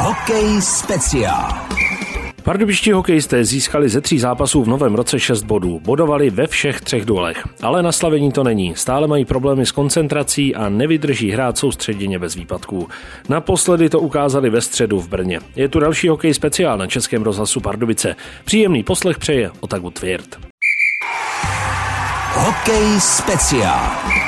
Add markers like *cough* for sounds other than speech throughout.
Hokej speciál. Pardubičtí hokejisté získali ze tří zápasů v novém roce 6 bodů. Bodovali ve všech třech duelech. Ale na slavení to není. Stále mají problémy s koncentrací a nevydrží hrát soustředěně bez výpadků. Naposledy to ukázali ve středu v Brně. Je tu další hokej speciál na Českém rozhlasu Pardubice. Příjemný poslech přeje Otagu Tvěrt. Hokej speciál.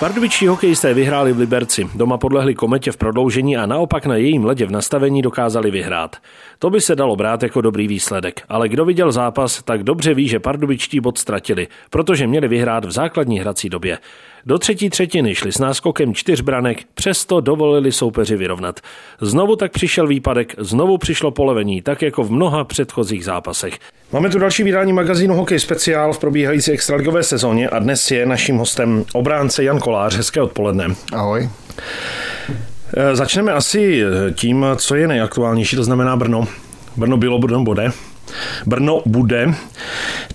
Pardubičtí hokejisté vyhráli v Liberci. Doma podlehli kometě v prodloužení a naopak na jejím ledě v nastavení dokázali vyhrát. To by se dalo brát jako dobrý výsledek, ale kdo viděl zápas, tak dobře ví, že pardubičtí bod ztratili, protože měli vyhrát v základní hrací době. Do třetí třetiny šli s náskokem čtyř branek, přesto dovolili soupeři vyrovnat. Znovu tak přišel výpadek, znovu přišlo polevení, tak jako v mnoha předchozích zápasech. Máme tu další vydání magazínu Hokej speciál v probíhající extraligové sezóně a dnes je naším hostem obránce Jan Kolář. Hezké odpoledne. Ahoj. E, Začneme asi tím, co je nejaktuálnější, to znamená Brno. Brno bylo, Brno bude. Brno bude,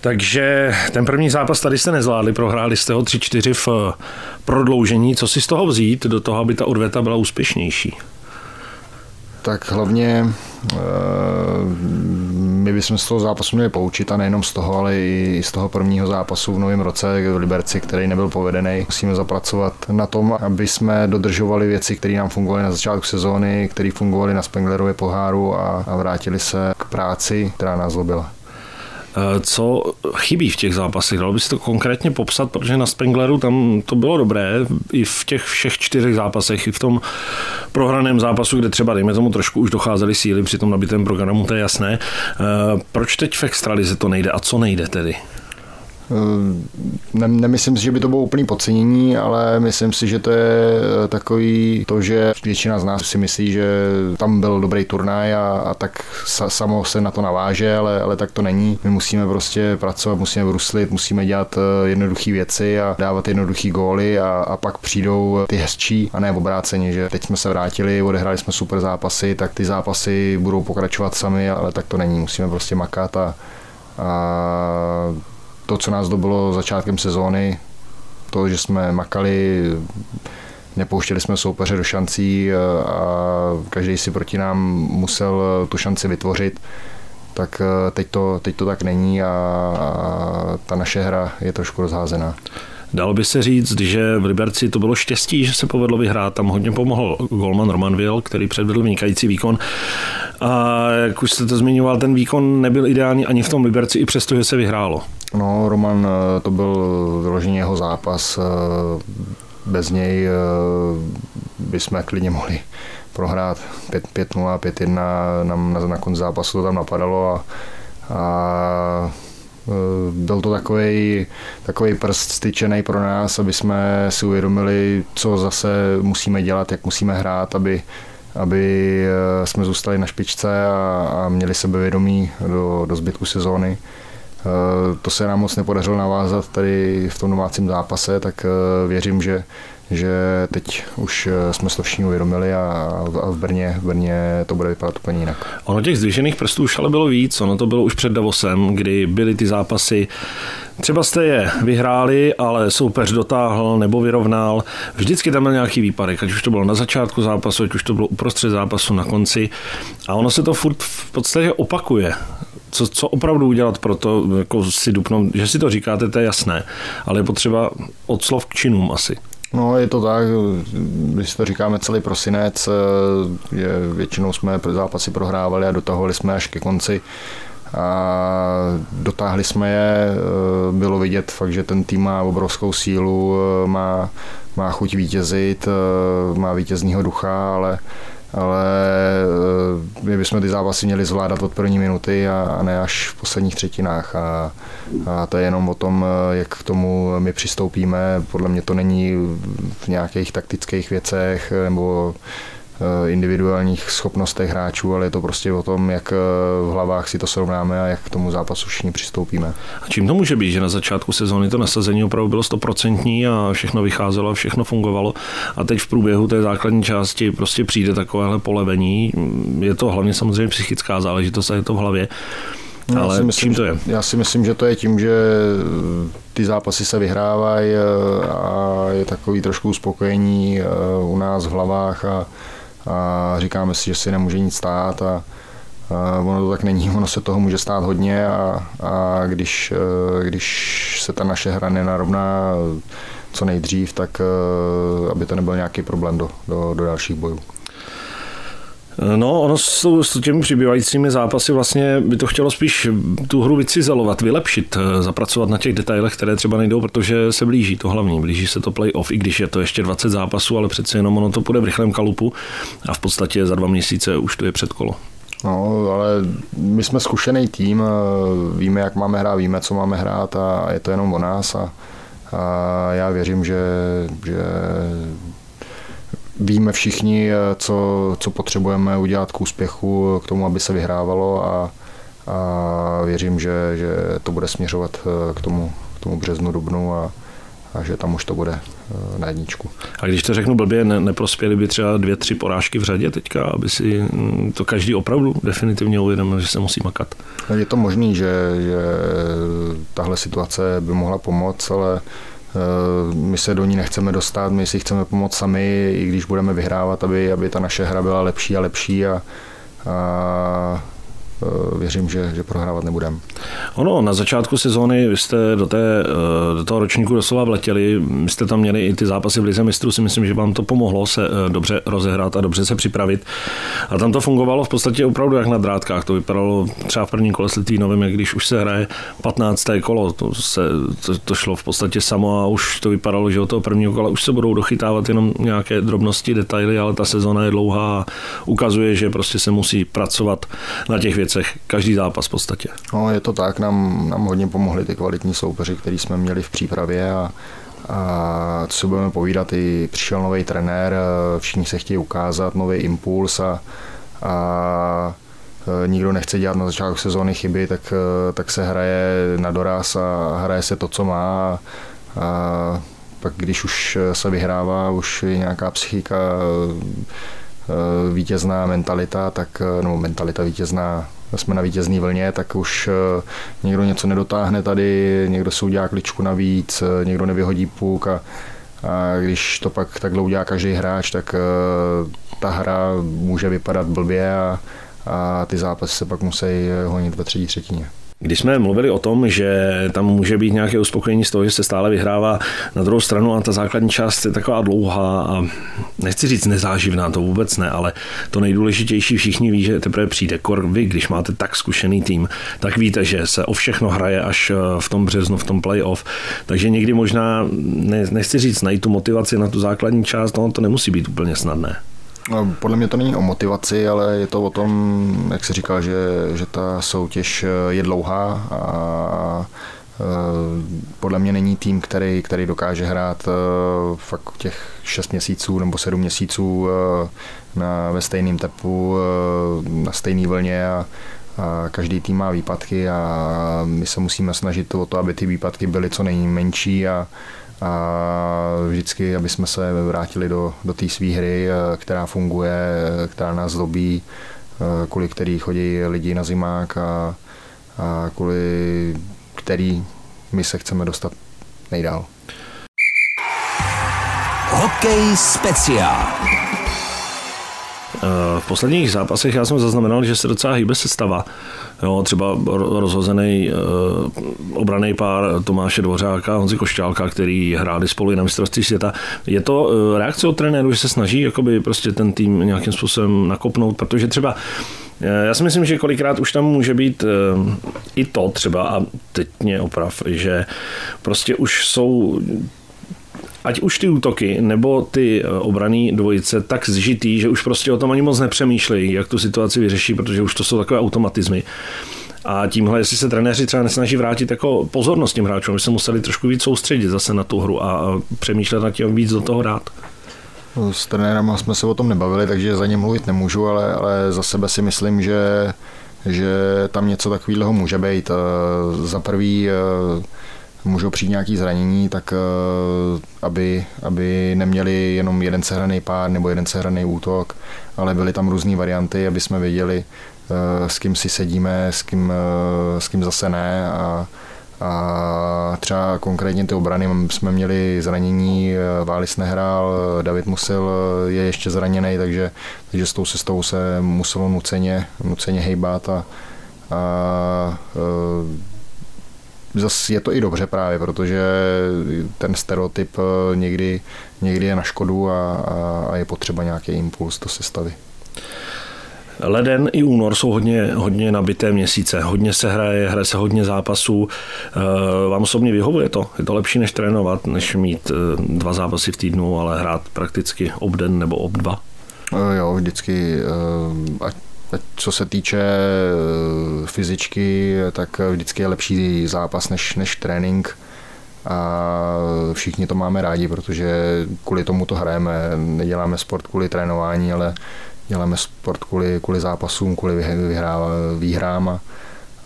takže ten první zápas tady jste nezvládli, prohráli jste ho 3-4 v prodloužení. Co si z toho vzít do toho, aby ta odveta byla úspěšnější? Tak hlavně eh, my bychom z toho zápasu měli poučit a nejenom z toho, ale i z toho prvního zápasu v novém roce v Liberci, který nebyl povedený. Musíme zapracovat na tom, aby jsme dodržovali věci, které nám fungovaly na začátku sezóny, které fungovaly na Spenglerově poháru a, a vrátili se k práci, která nás zlobila. Eh, co chybí v těch zápasech? Dalo by si to konkrétně popsat, protože na Spengleru tam to bylo dobré, i v těch všech čtyřech zápasech, i v tom prohraném zápasu, kde třeba, dejme tomu, trošku už docházely síly při tom nabitém programu, to je jasné. Eh, proč teď v extralize to nejde a co nejde tedy? Ne, nemyslím si, že by to bylo úplný podcenění, ale myslím si, že to je eh, takový to, že většina z nás si myslí, že tam byl dobrý turnaj a, a tak sa, samo se na to naváže, ale, ale tak to není. My musíme prostě pracovat, musíme bruslit, musíme dělat eh, jednoduché věci a dávat jednoduché góly a, a pak přijdou ty hezčí a ne obráceně, že teď jsme se vrátili, odehráli jsme super zápasy, tak ty zápasy budou pokračovat sami, ale tak to není. Musíme prostě makat a, a to, co nás dobilo začátkem sezóny, to, že jsme makali, nepouštěli jsme soupeře do šancí eh, a každý si proti nám musel tu šanci vytvořit, tak eh, teď to, teď to tak není a, a ta naše hra je trošku rozházená. Dalo by se říct, že v Liberci to bylo štěstí, že se povedlo vyhrát. Tam hodně pomohl Golman Roman Will, který předvedl vynikající výkon. A jak už jste to zmiňoval, ten výkon nebyl ideální ani v tom Liberci, i přesto, že se vyhrálo. No, Roman, eh, to byl vyloženě jeho zápas. Eh, bez něj eh, bychom klidně mohli prohrát 5-0, 5-1. Nám na, na konci zápasu to tam napadalo a, a byl to takový, takový prst styčený pro nás, aby jsme si uvědomili, co zase musíme dělat, jak musíme hrát, aby, aby jsme zůstali na špičce a, a měli sebevědomí do, do zbytku sezóny. Eh, to se nám moc nepodařilo navázat tady v tom domácím zápase, tak eh, věřím, že že teď už eh, jsme se všichni uvědomili a v Brně, v Brně to bude vypadat úplně jinak. Ono těch zdvižených prstů už ale bylo víc, ono to bylo už před Davosem, kdy byly ty zápasy, třeba jste je vyhráli, ale soupeř dotáhl nebo vyrovnal, vždycky tam byl nějaký výpadek, ať už to bylo na začátku zápasu, ať už to bylo uprostřed zápasu, na konci. A ono se to furt v podstatě opakuje co, co opravdu udělat pro to, jako si dupnout, že si to říkáte, to je jasné, ale je potřeba od slov k činům asi. No, je to tak, když to říkáme celý prosinec, je, většinou jsme zápasy prohrávali a dotahovali jsme až ke konci a dotáhli jsme je, bylo vidět fakt, že ten tým má obrovskou sílu, má, má chuť vítězit, má vítězního ducha, ale ale eh, my bychom ty zápasy měli zvládat od první minuty a, ne až v posledních třetinách. A, a to je jenom o tom, eh, jak k tomu my přistoupíme. Podle mě to není v nějakých taktických věcech nebo Eh, individuálních schopnostech hráčů, ale je to prostě o tom, jak eh, v hlavách si to srovnáme a jak k tomu zápasu všichni přistoupíme. A čím to může být, že na začátku sezóny to nasazení opravdu bylo stoprocentní a všechno vycházelo a všechno fungovalo a teď v průběhu té základní části prostě přijde takovéhle polevení. Je to hlavně samozřejmě psychická záležitost a je to v hlavě. No, ale myslím, čím to je? Já si myslím, že to je tím, že ty zápasy se vyhrávají eh, a je takový trošku uspokojení u nás v hlavách a a říkáme si, že si nemůže nic stát a, a ono to tak není, ono se toho může stát hodně a, a když, když se ta naše hra nenarovná co nejdřív, tak aby to nebyl nějaký problém do, do, do dalších bojů. No, ono s, s těmi přibývajícími zápasy vlastně by to chtělo spíš tu hru vycizelovat, vylepšit, eh, zapracovat na těch detailech, které třeba nejdou, protože se blíží to hlavní, blíží se to playoff, i když je to ještě 20 zápasů, ale přece jenom ono to půjde v rychlém kalupu a v podstatě za dva měsíce už to je předkolo. No, ale my jsme zkušený tým, eh, víme, jak máme hrát, víme, co máme hrát a je to jenom o nás a, a já věřím, že, že víme všichni, eh, co, co potřebujeme udělat k úspěchu, k tomu, aby se vyhrávalo a, a věřím, že, že to bude směřovat eh, k tomu, k tomu březnu, dubnu a, a že tam už to bude eh, na jedničku. A když to řeknu blbě, ne, neprospěly by třeba dvě, tři porážky v řadě teďka, aby si hm, to každý opravdu definitivně uvědomil, že se musí makat? Je to možný, že, že tahle situace by mohla pomoct, ale Eh, my se do ní nechceme dostat, my si chceme pomoct sami, i když budeme vyhrávat, aby, aby ta naše hra byla lepší a lepší a, a Eh, věřím, že, že prohrávat nebudeme. Ono, na začátku sezóny vy jste do, té, eh, do toho ročníku doslova vletěli, vy jste tam měli i ty zápasy v Lize mistrů, si myslím, že vám to pomohlo se eh, dobře rozehrát a dobře se připravit. A tam to fungovalo v podstatě opravdu jak na drátkách. To vypadalo třeba v prvním kole s Litvínovým, jak když už se hraje 15. kolo, to, se, to, to šlo v podstatě samo a už to vypadalo, že od toho prvního kola už se budou dochytávat jenom nějaké drobnosti, detaily, ale ta sezóna je dlouhá a ukazuje, že prostě se musí pracovat na těch věcech věcech každý zápas v podstatě. No, je to tak, nám, nám hodně pomohli ty kvalitní soupeři, který jsme měli v přípravě a, a co si budeme povídat, i přišel nový trenér, všichni se chtějí ukázat, nový impuls a, a e, nikdo nechce dělat na začátku sezóny chyby, tak, e, tak se hraje na doraz a hraje se to, co má. A pak když už se vyhrává, už je nějaká psychika e, vítězná mentalita, tak, nebo mentalita vítězná jsme na vítězný vlně, tak už eh, někdo něco nedotáhne tady, někdo si udělá kličku navíc, eh, někdo nevyhodí půk a, a když to pak takhle udělá každý hráč, tak eh, ta hra může vypadat blbě a, a ty zápasy se pak musí honit ve třetí třetině. Když jsme mluvili o tom, že tam může být nějaké uspokojení z toho, že se stále vyhrává na druhou stranu a ta základní část je taková dlouhá a nechci říct nezáživná, to vůbec ne, ale to nejdůležitější všichni ví, že teprve přijde. Kor vy, když máte tak zkušený tým, tak víte, že se o všechno hraje až v tom březnu, v tom playoff. Takže někdy možná, ne, nechci říct, najít tu motivaci na tu základní část, no to nemusí být úplně snadné. No, podle mě to není o motivaci, ale je to o tom, jak se říkal, že, že ta soutěž eh, je dlouhá a eh, podle mě není tým, který, který dokáže hrát eh, fakt těch 6 měsíců nebo 7 měsíců na, ve stejném tepu, na stejné vlně a, a každý tým má výpadky a my se musíme snažit o to, aby ty výpadky byly co nejmenší a, a vždycky, aby jsme se vrátili do, do té své hry, eh, která funguje, eh, která nás dobí, eh, kvůli který chodí lidi na zimák a, a kvůli který my se chceme dostat nejdál. Hokej speciál. V posledních zápasech já jsem zaznamenal, že se docela hýbe sestava. Jo, třeba rozhozený uh, obraný pár Tomáše Dvořáka a Honzi Košťálka, který hráli spolu i na mistrovství světa. Je to uh, reakce od trenéru, že se snaží jakoby prostě ten tým nějakým způsobem nakopnout, protože třeba eh, já si myslím, že kolikrát už tam může být i to třeba, a teď mě oprav, že prostě už jsou ať už ty útoky nebo ty eh, obraný dvojice tak zžitý, že už prostě o tom ani moc nepřemýšlejí, jak tu situaci vyřeší, protože už to jsou takové automatizmy. A tímhle, jestli se trenéři třeba nesnaží vrátit jako pozornost těm hráčům, že se museli trošku víc soustředit zase na tu hru a přemýšlet nad tím víc do toho dát. No, s trenérem jsme se o tom nebavili, takže za ně mluvit nemůžu, ale, ale za sebe si myslím, že, že tam něco takového může být. Eh, za prvý eh, můžou přijít nějaký zranění, tak eh, aby, aby neměli jenom jeden sehraný pár nebo jeden sehraný útok, ale byly tam různé varianty, aby jsme věděli, eh, s kým si sedíme, s kým, eh, s kým zase ne. A, A třeba konkrétně ty obrany jsme měli zranění, Vális nehrál, David Musil je ještě zraněný, takže, takže s tou cestou se muselo nuceně, nuceně hejbat a, a zase je to i dobře právě, protože ten stereotyp někdy, někdy je na škodu a, a je potřeba nějaký impuls do sestavy. Leden i únor jsou hodně, hodně nabité měsíce, hodně se hraje, hraje se hodně zápasů. Eh, vám osobně vyhovuje to? Je to lepší než trénovat, než mít eh, dva zápasy v týdnu, ale hrát prakticky obden nebo ob dva? Eh, jo, vždycky, ať co se týče fyzičky, tak vždycky je lepší zápas než, než trénink. A všichni to máme rádi, protože kvůli tomu to hrajeme, neděláme sport kvůli trénování, ale děláme sport kvůli, kvůli zápasům, kvůli vyhrá, výhrám. A,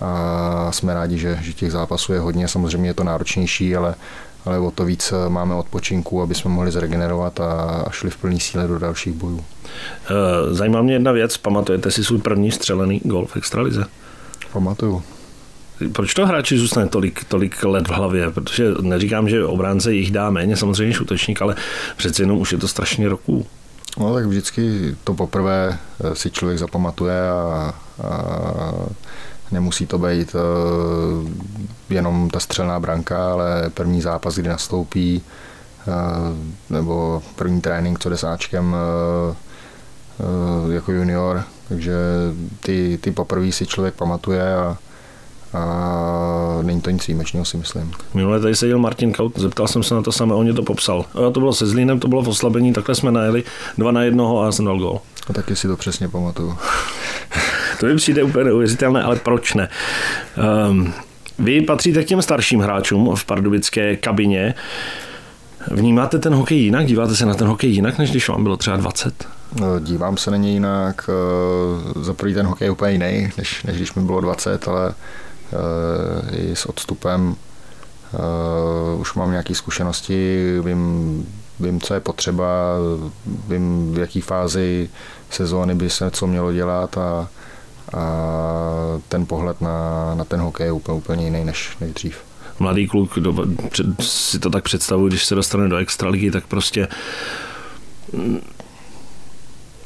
a jsme rádi, že, že těch zápasů je hodně. Samozřejmě je to náročnější, ale, ale o to víc máme odpočinku, aby jsme mohli zregenerovat a, šli v plný síle do dalších bojů. Eh, zajímá mě jedna věc, pamatujete si svůj první střelený gol v extralize? Pamatuju. Proč to hráči zůstane tolik, tolik let v hlavě? Protože neříkám, že obránce jich dá méně, samozřejmě než útočník, ale přece jenom už je to strašně roků. No tak vždycky to poprvé eh, si člověk zapamatuje a, a nemusí to být uh, jenom ta střelná branka, ale první zápas, kdy nastoupí, uh, nebo první trénink, co jde sáčkem uh, jako junior, takže ty, ty poprvé si člověk pamatuje a, a není to nic výjimečného, si myslím. Minule tady seděl Martin Kaut, zeptal jsem se na to samé, on mě to popsal. A to bylo se Zlínem, to bylo v oslabení, takhle jsme najeli dva na jednoho a já jsem dal gol. A taky si to přesně pamatuju. *laughs* to mi přijde úplně neuvěřitelné, ale proč ne? Um, vy patříte k těm starším hráčům v pardubické kabině. Vnímáte ten hokej jinak? Díváte se na ten hokej jinak, než když vám bylo třeba 20? No, dívám se na něj jinak. Eh, za prvý ten hokej je úplně jiný, než, než když mi bylo 20, ale Eh, i s odstupem. Eh, už mám nějaké zkušenosti, vím, vím, co je potřeba, vím, v jaké fázi sezóny by se co mělo dělat a, a ten pohled na, na ten hokej je úplně, úplně jiný než, než dřív mladý kluk, si to tak představuji, když se dostane do extraligy, tak prostě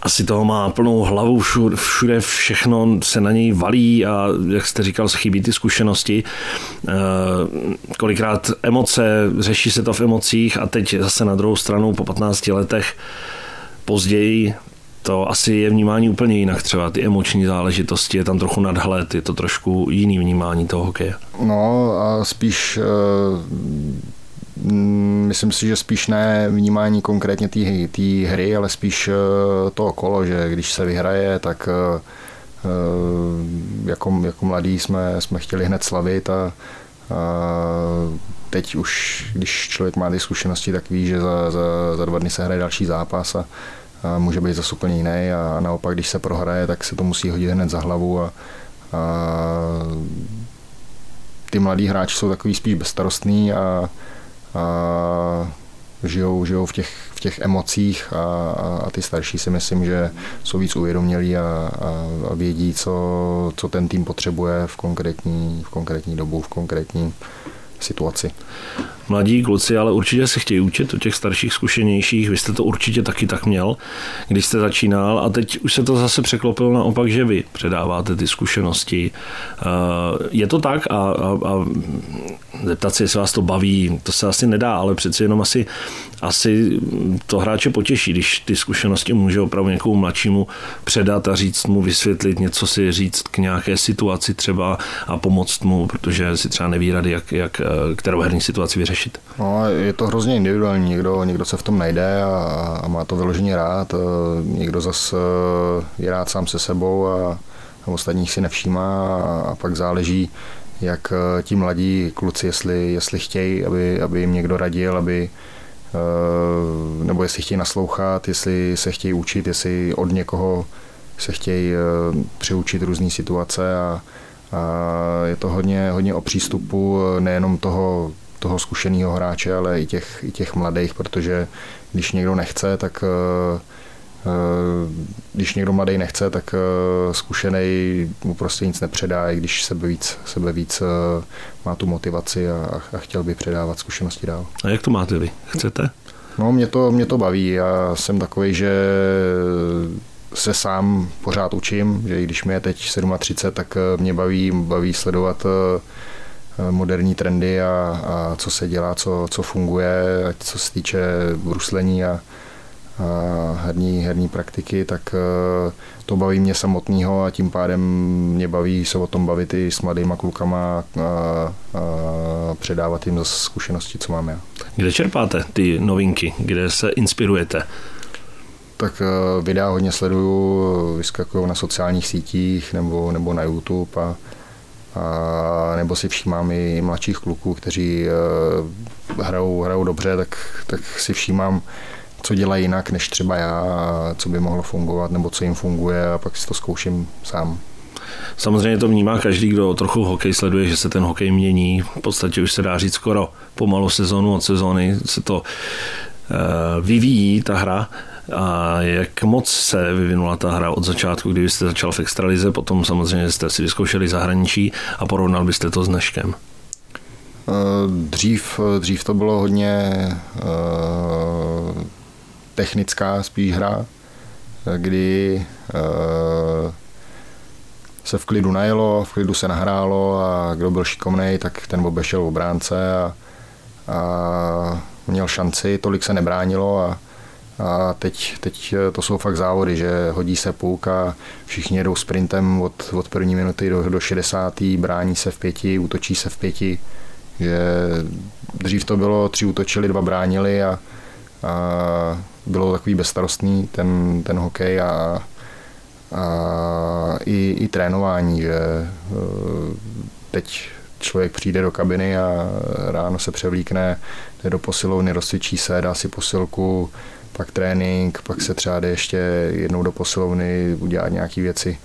asi toho má plnou hlavu, všude, všechno se na něj valí a jak jste říkal, chybí ty zkušenosti. Eh, kolikrát emoce, řeší se to v emocích a teď zase na druhou stranu po 15 letech později to asi je vnímání úplně jinak třeba, ty emoční záležitosti, je tam trochu nadhled, je to trošku jiný vnímání toho hokeje. No a spíš uh Mm, myslím si, že spíš ne vnímání konkrétně té hry, ale spíš eh, to okolo, že když se vyhraje, tak eh, eh, jako, jako mladí jsme, jsme chtěli hned slavit a, a teď už, když člověk má ty zkušenosti, tak ví, že za, za, za dva dny se hraje další zápas a může být zase úplně jiný a naopak, když se prohraje, tak se to musí hodit hned za hlavu a, a ty mladí hráči jsou takový spíš bezstarostný a, a žijou, žijou v, těch, v těch emocích a, a, a ty starší si myslím, že jsou víc uvědomělí a, a, a vědí, co, co ten tým potřebuje v konkrétní, v konkrétní dobu, v konkrétní situaci mladí kluci, ale určitě se chtějí učit o těch starších, zkušenějších. Vy jste to určitě taky tak měl, když jste začínal a teď už se to zase překlopilo naopak, že vy předáváte ty zkušenosti. Eh, je to tak a, a, a zeptat se, jestli vás to baví, to se asi nedá, ale přeci jenom asi, asi to hráče potěší, když ty zkušenosti může opravdu někomu mladšímu předat a říct mu, vysvětlit něco si říct k nějaké situaci třeba a pomoct mu, protože si třeba neví rady, jak, jak eh, kterou herní situaci vyřešit řešit? No, je to hrozně individuální. Někdo, někdo se v tom najde a, a má to vyloženě rád. Někdo zase je rád sám se sebou a, a ostatních si nevšímá a, a pak záleží, jak ti mladí kluci, jestli, jestli chtějí, aby, aby jim někdo radil, aby nebo jestli chtějí naslouchat, jestli se chtějí učit, jestli od někoho se chtějí přiučit různé situace a, a je to hodně, hodně o přístupu nejenom toho toho zkušeného hráče, ale i těch, i těch mladých, protože když někdo nechce, tak, eh, když někdo mladý nechce, tak zkušený mu prostě nic nepředá, i když sebe víc, sebe víc má tu motivaci a, a chtěl by předávat zkušenosti dál. A jak to máte vy? Chcete? No, mě to, mě to baví. Já jsem takový, že se sám pořád učím, že i když mi je teď 37, tak mě baví, baví sledovat moderní trendy a, a co se dělá, co, co funguje, ať co se týče bruslení a, a herní, herní praktiky, tak e, to baví mě samotného a tím pádem mě baví se o tom bavit i s mladýma klukama a, a předávat jim zase zkušenosti, co mám já. Kde čerpáte ty novinky? Kde se inspirujete? Tak videa hodně sleduju, vyskakují na sociálních sítích nebo, nebo na YouTube a, a nebo si všímám i mladších kluků, kteří hrajou, hrajou dobře, tak, tak si všímám, co dělají jinak než třeba já, co by mohlo fungovat, nebo co jim funguje a pak si to zkouším sám. Samozřejmě to vnímá každý, kdo trochu hokej sleduje, že se ten hokej mění. V podstatě už se dá říct skoro pomalu sezonu od sezóny se to eh, vyvíjí, ta hra. A jak moc se vyvinula ta hra od začátku, kdy jste začal v extralize, potom samozřejmě jste si vyzkoušeli zahraničí a porovnal byste to s dneškem? Eh, dřív, dřív to bylo hodně uh, technická spíš hra, kdy uh, se v klidu najelo, v klidu se nahrálo a kdo byl šikovný, tak ten obešel v obránce a, a měl šanci, tolik se nebránilo a a teď, teď to jsou fakt závody, že hodí se půlk a všichni jedou sprintem od, od první minuty do, do 60. brání se v pěti, útočí se v pěti. Že dřív to bylo, tři útočili, dva bránili a bylo takový bezstarostný ten, ten hokej a, a i, i trénování, že e, teď člověk přijde do kabiny a ráno se převlíkne, jde do posilovny, rozcvičí se, dá si posilku, pak trénink, pak se třeba jde ještě jednou do posilovny, udělat nějaké věci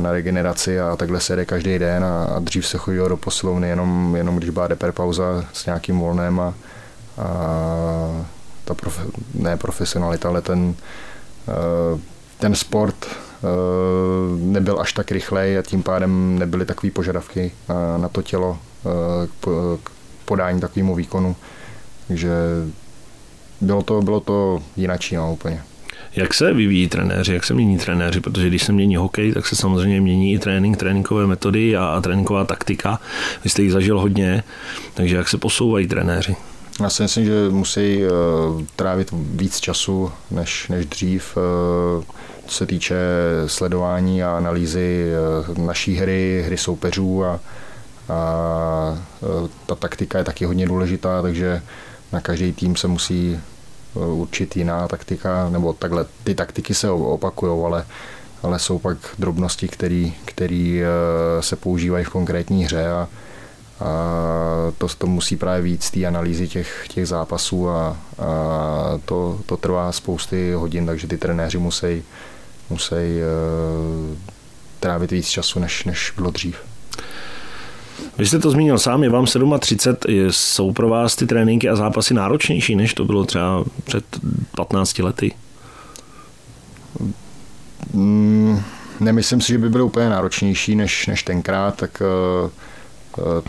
na regeneraci a takhle se jde každý den a, dřív se chodilo do posilovny jenom, jenom když byla deper pauza s nějakým volnem a, a ta profe, ne profesionalita, ale ten, ten sport nebyl až tak rychlej a tím pádem nebyly takové požadavky na to tělo k podání takovému výkonu. Takže bylo to, bylo to jinačí no, úplně. Jak se vyvíjí trenéři, jak se mění trenéři, protože když se mění hokej, tak se samozřejmě mění i trénink, tréninkové metody a, a tréninková taktika. Vy jste jich zažil hodně, takže jak se posouvají trenéři? Já si myslím, že musí uh, trávit víc času než, než dřív, uh, co se týče sledování a analýzy uh, naší hry, hry soupeřů a, a uh, ta taktika je taky hodně důležitá, takže na každý tým se musí určit jiná taktika, nebo takhle, ty taktiky se opakují, ale, ale jsou pak drobnosti, které se používají v konkrétní hře a, a to, to musí právě víc té analýzy těch, těch zápasů a, a to, to trvá spousty hodin, takže ty trenéři musí, musí uh, trávit víc času, než, než bylo dřív. Vy jste to zmínil sám, je vám 37, jsou pro vás ty tréninky a zápasy náročnější, než to bylo třeba před 15 lety? Mm, nemyslím si, že by byly úplně náročnější než, než tenkrát, tak uh, uh,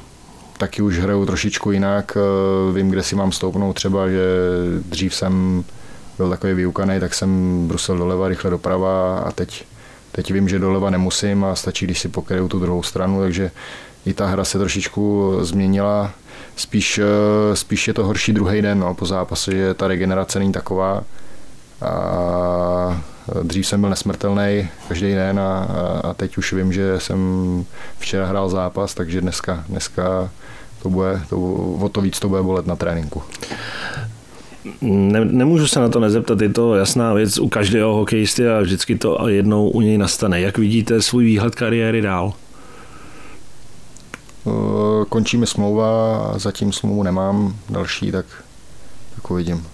taky už hraju trošičku jinak. Uh, vím, kde si mám stoupnout třeba, že dřív jsem byl takový vyukaný, tak jsem brusil doleva, rychle doprava a teď, teď vím, že doleva nemusím a stačí, když si pokryju tu druhou stranu, takže i ta hra se trošičku změnila. Spíš, eh, spíš je to horší druhý den no, po zápase, že ta regenerace není taková. A dřív jsem byl nesmrtelný každý den a, a teď už vím, že jsem včera hrál zápas, takže dneska, dneska to bude, to, o to víc to bude bolet na tréninku. Ne, nemůžu se na to nezeptat, je to jasná věc u každého hokejisty a vždycky to jednou u něj nastane. Jak vidíte svůj výhled kariéry dál? Eh, končí mi smlouva a zatím smlouvu nemám další, tak, tak uvidím.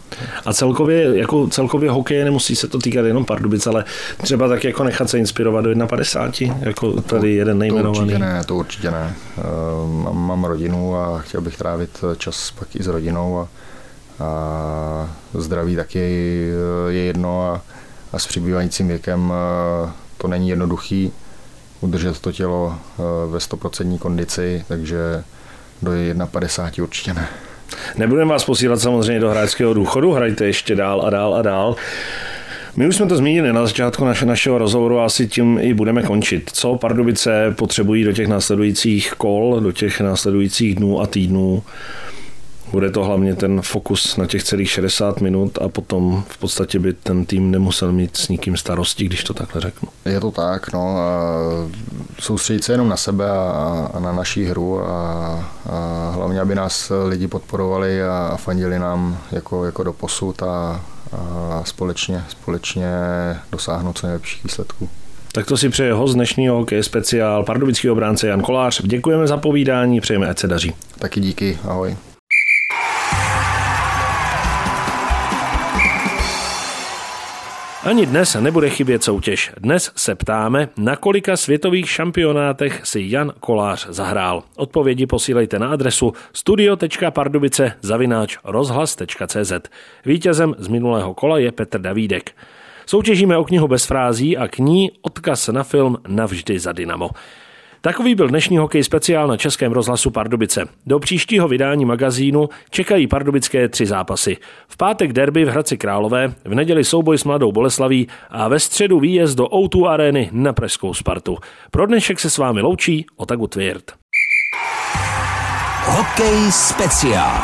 A celkově, jako celkově hokeje nemusí se to týkat jenom Pardubic, ale třeba tak jako nechat se inspirovat do 51, jako tady jeden nejmenovaný. To určitě ne, to určitě ne. Eh, mám, mám rodinu a chtěl bych trávit čas pak i s rodinou a, a zdraví taky je jedno a, a s přibývajícím věkem to není jednoduchý udržet to tělo ve 100% kondici, takže do 1,50 určitě ne. Nebudeme vás posílat samozřejmě do hráčského důchodu, hrajte ještě dál a dál a dál. My už jsme to zmínili na začátku naše, našeho rozhovoru a asi tím i budeme končit. Co Pardubice potřebují do těch následujících kol, do těch následujících dnů a týdnů? Bude to hlavně ten fokus na těch celých 60 minut a potom v podstatě by ten tým nemusel mít s nikým starosti, když to takhle řeknu. Je to tak, no. Soustředit se jenom na sebe a, a na naší hru a, a hlavně, aby nás lidi podporovali a, a fandili nám jako, jako do posud a, a společně, společně dosáhnout co nejlepších výsledků. Tak to si přeje host dnešního hokej speciál pardubický obránce Jan Kolář. Děkujeme za povídání, přejeme, ať se daří. Taky díky, ahoj. Ani dnes nebude chybět soutěž. Dnes se ptáme, na kolika světových šampionátech si Jan Kolář zahrál. Odpovědi posílejte na adresu studio.pardubice zavináč rozhlas.cz. Vítězem z minulého kola je Petr Davídek. Soutěžíme o knihu bez frází a k ní odkaz na film Navždy za Dynamo. Takový byl dnešní hokej speciál na Českém rozhlasu Pardubice. Do příštího vydání magazínu čekají pardubické tři zápasy. V pátek derby v Hradci Králové, v neděli souboj s Mladou Boleslaví a ve středu výjezd do O2 arény na Pražskou Spartu. Pro dnešek se s vámi loučí Otagu Tvěrt. Hokej speciál.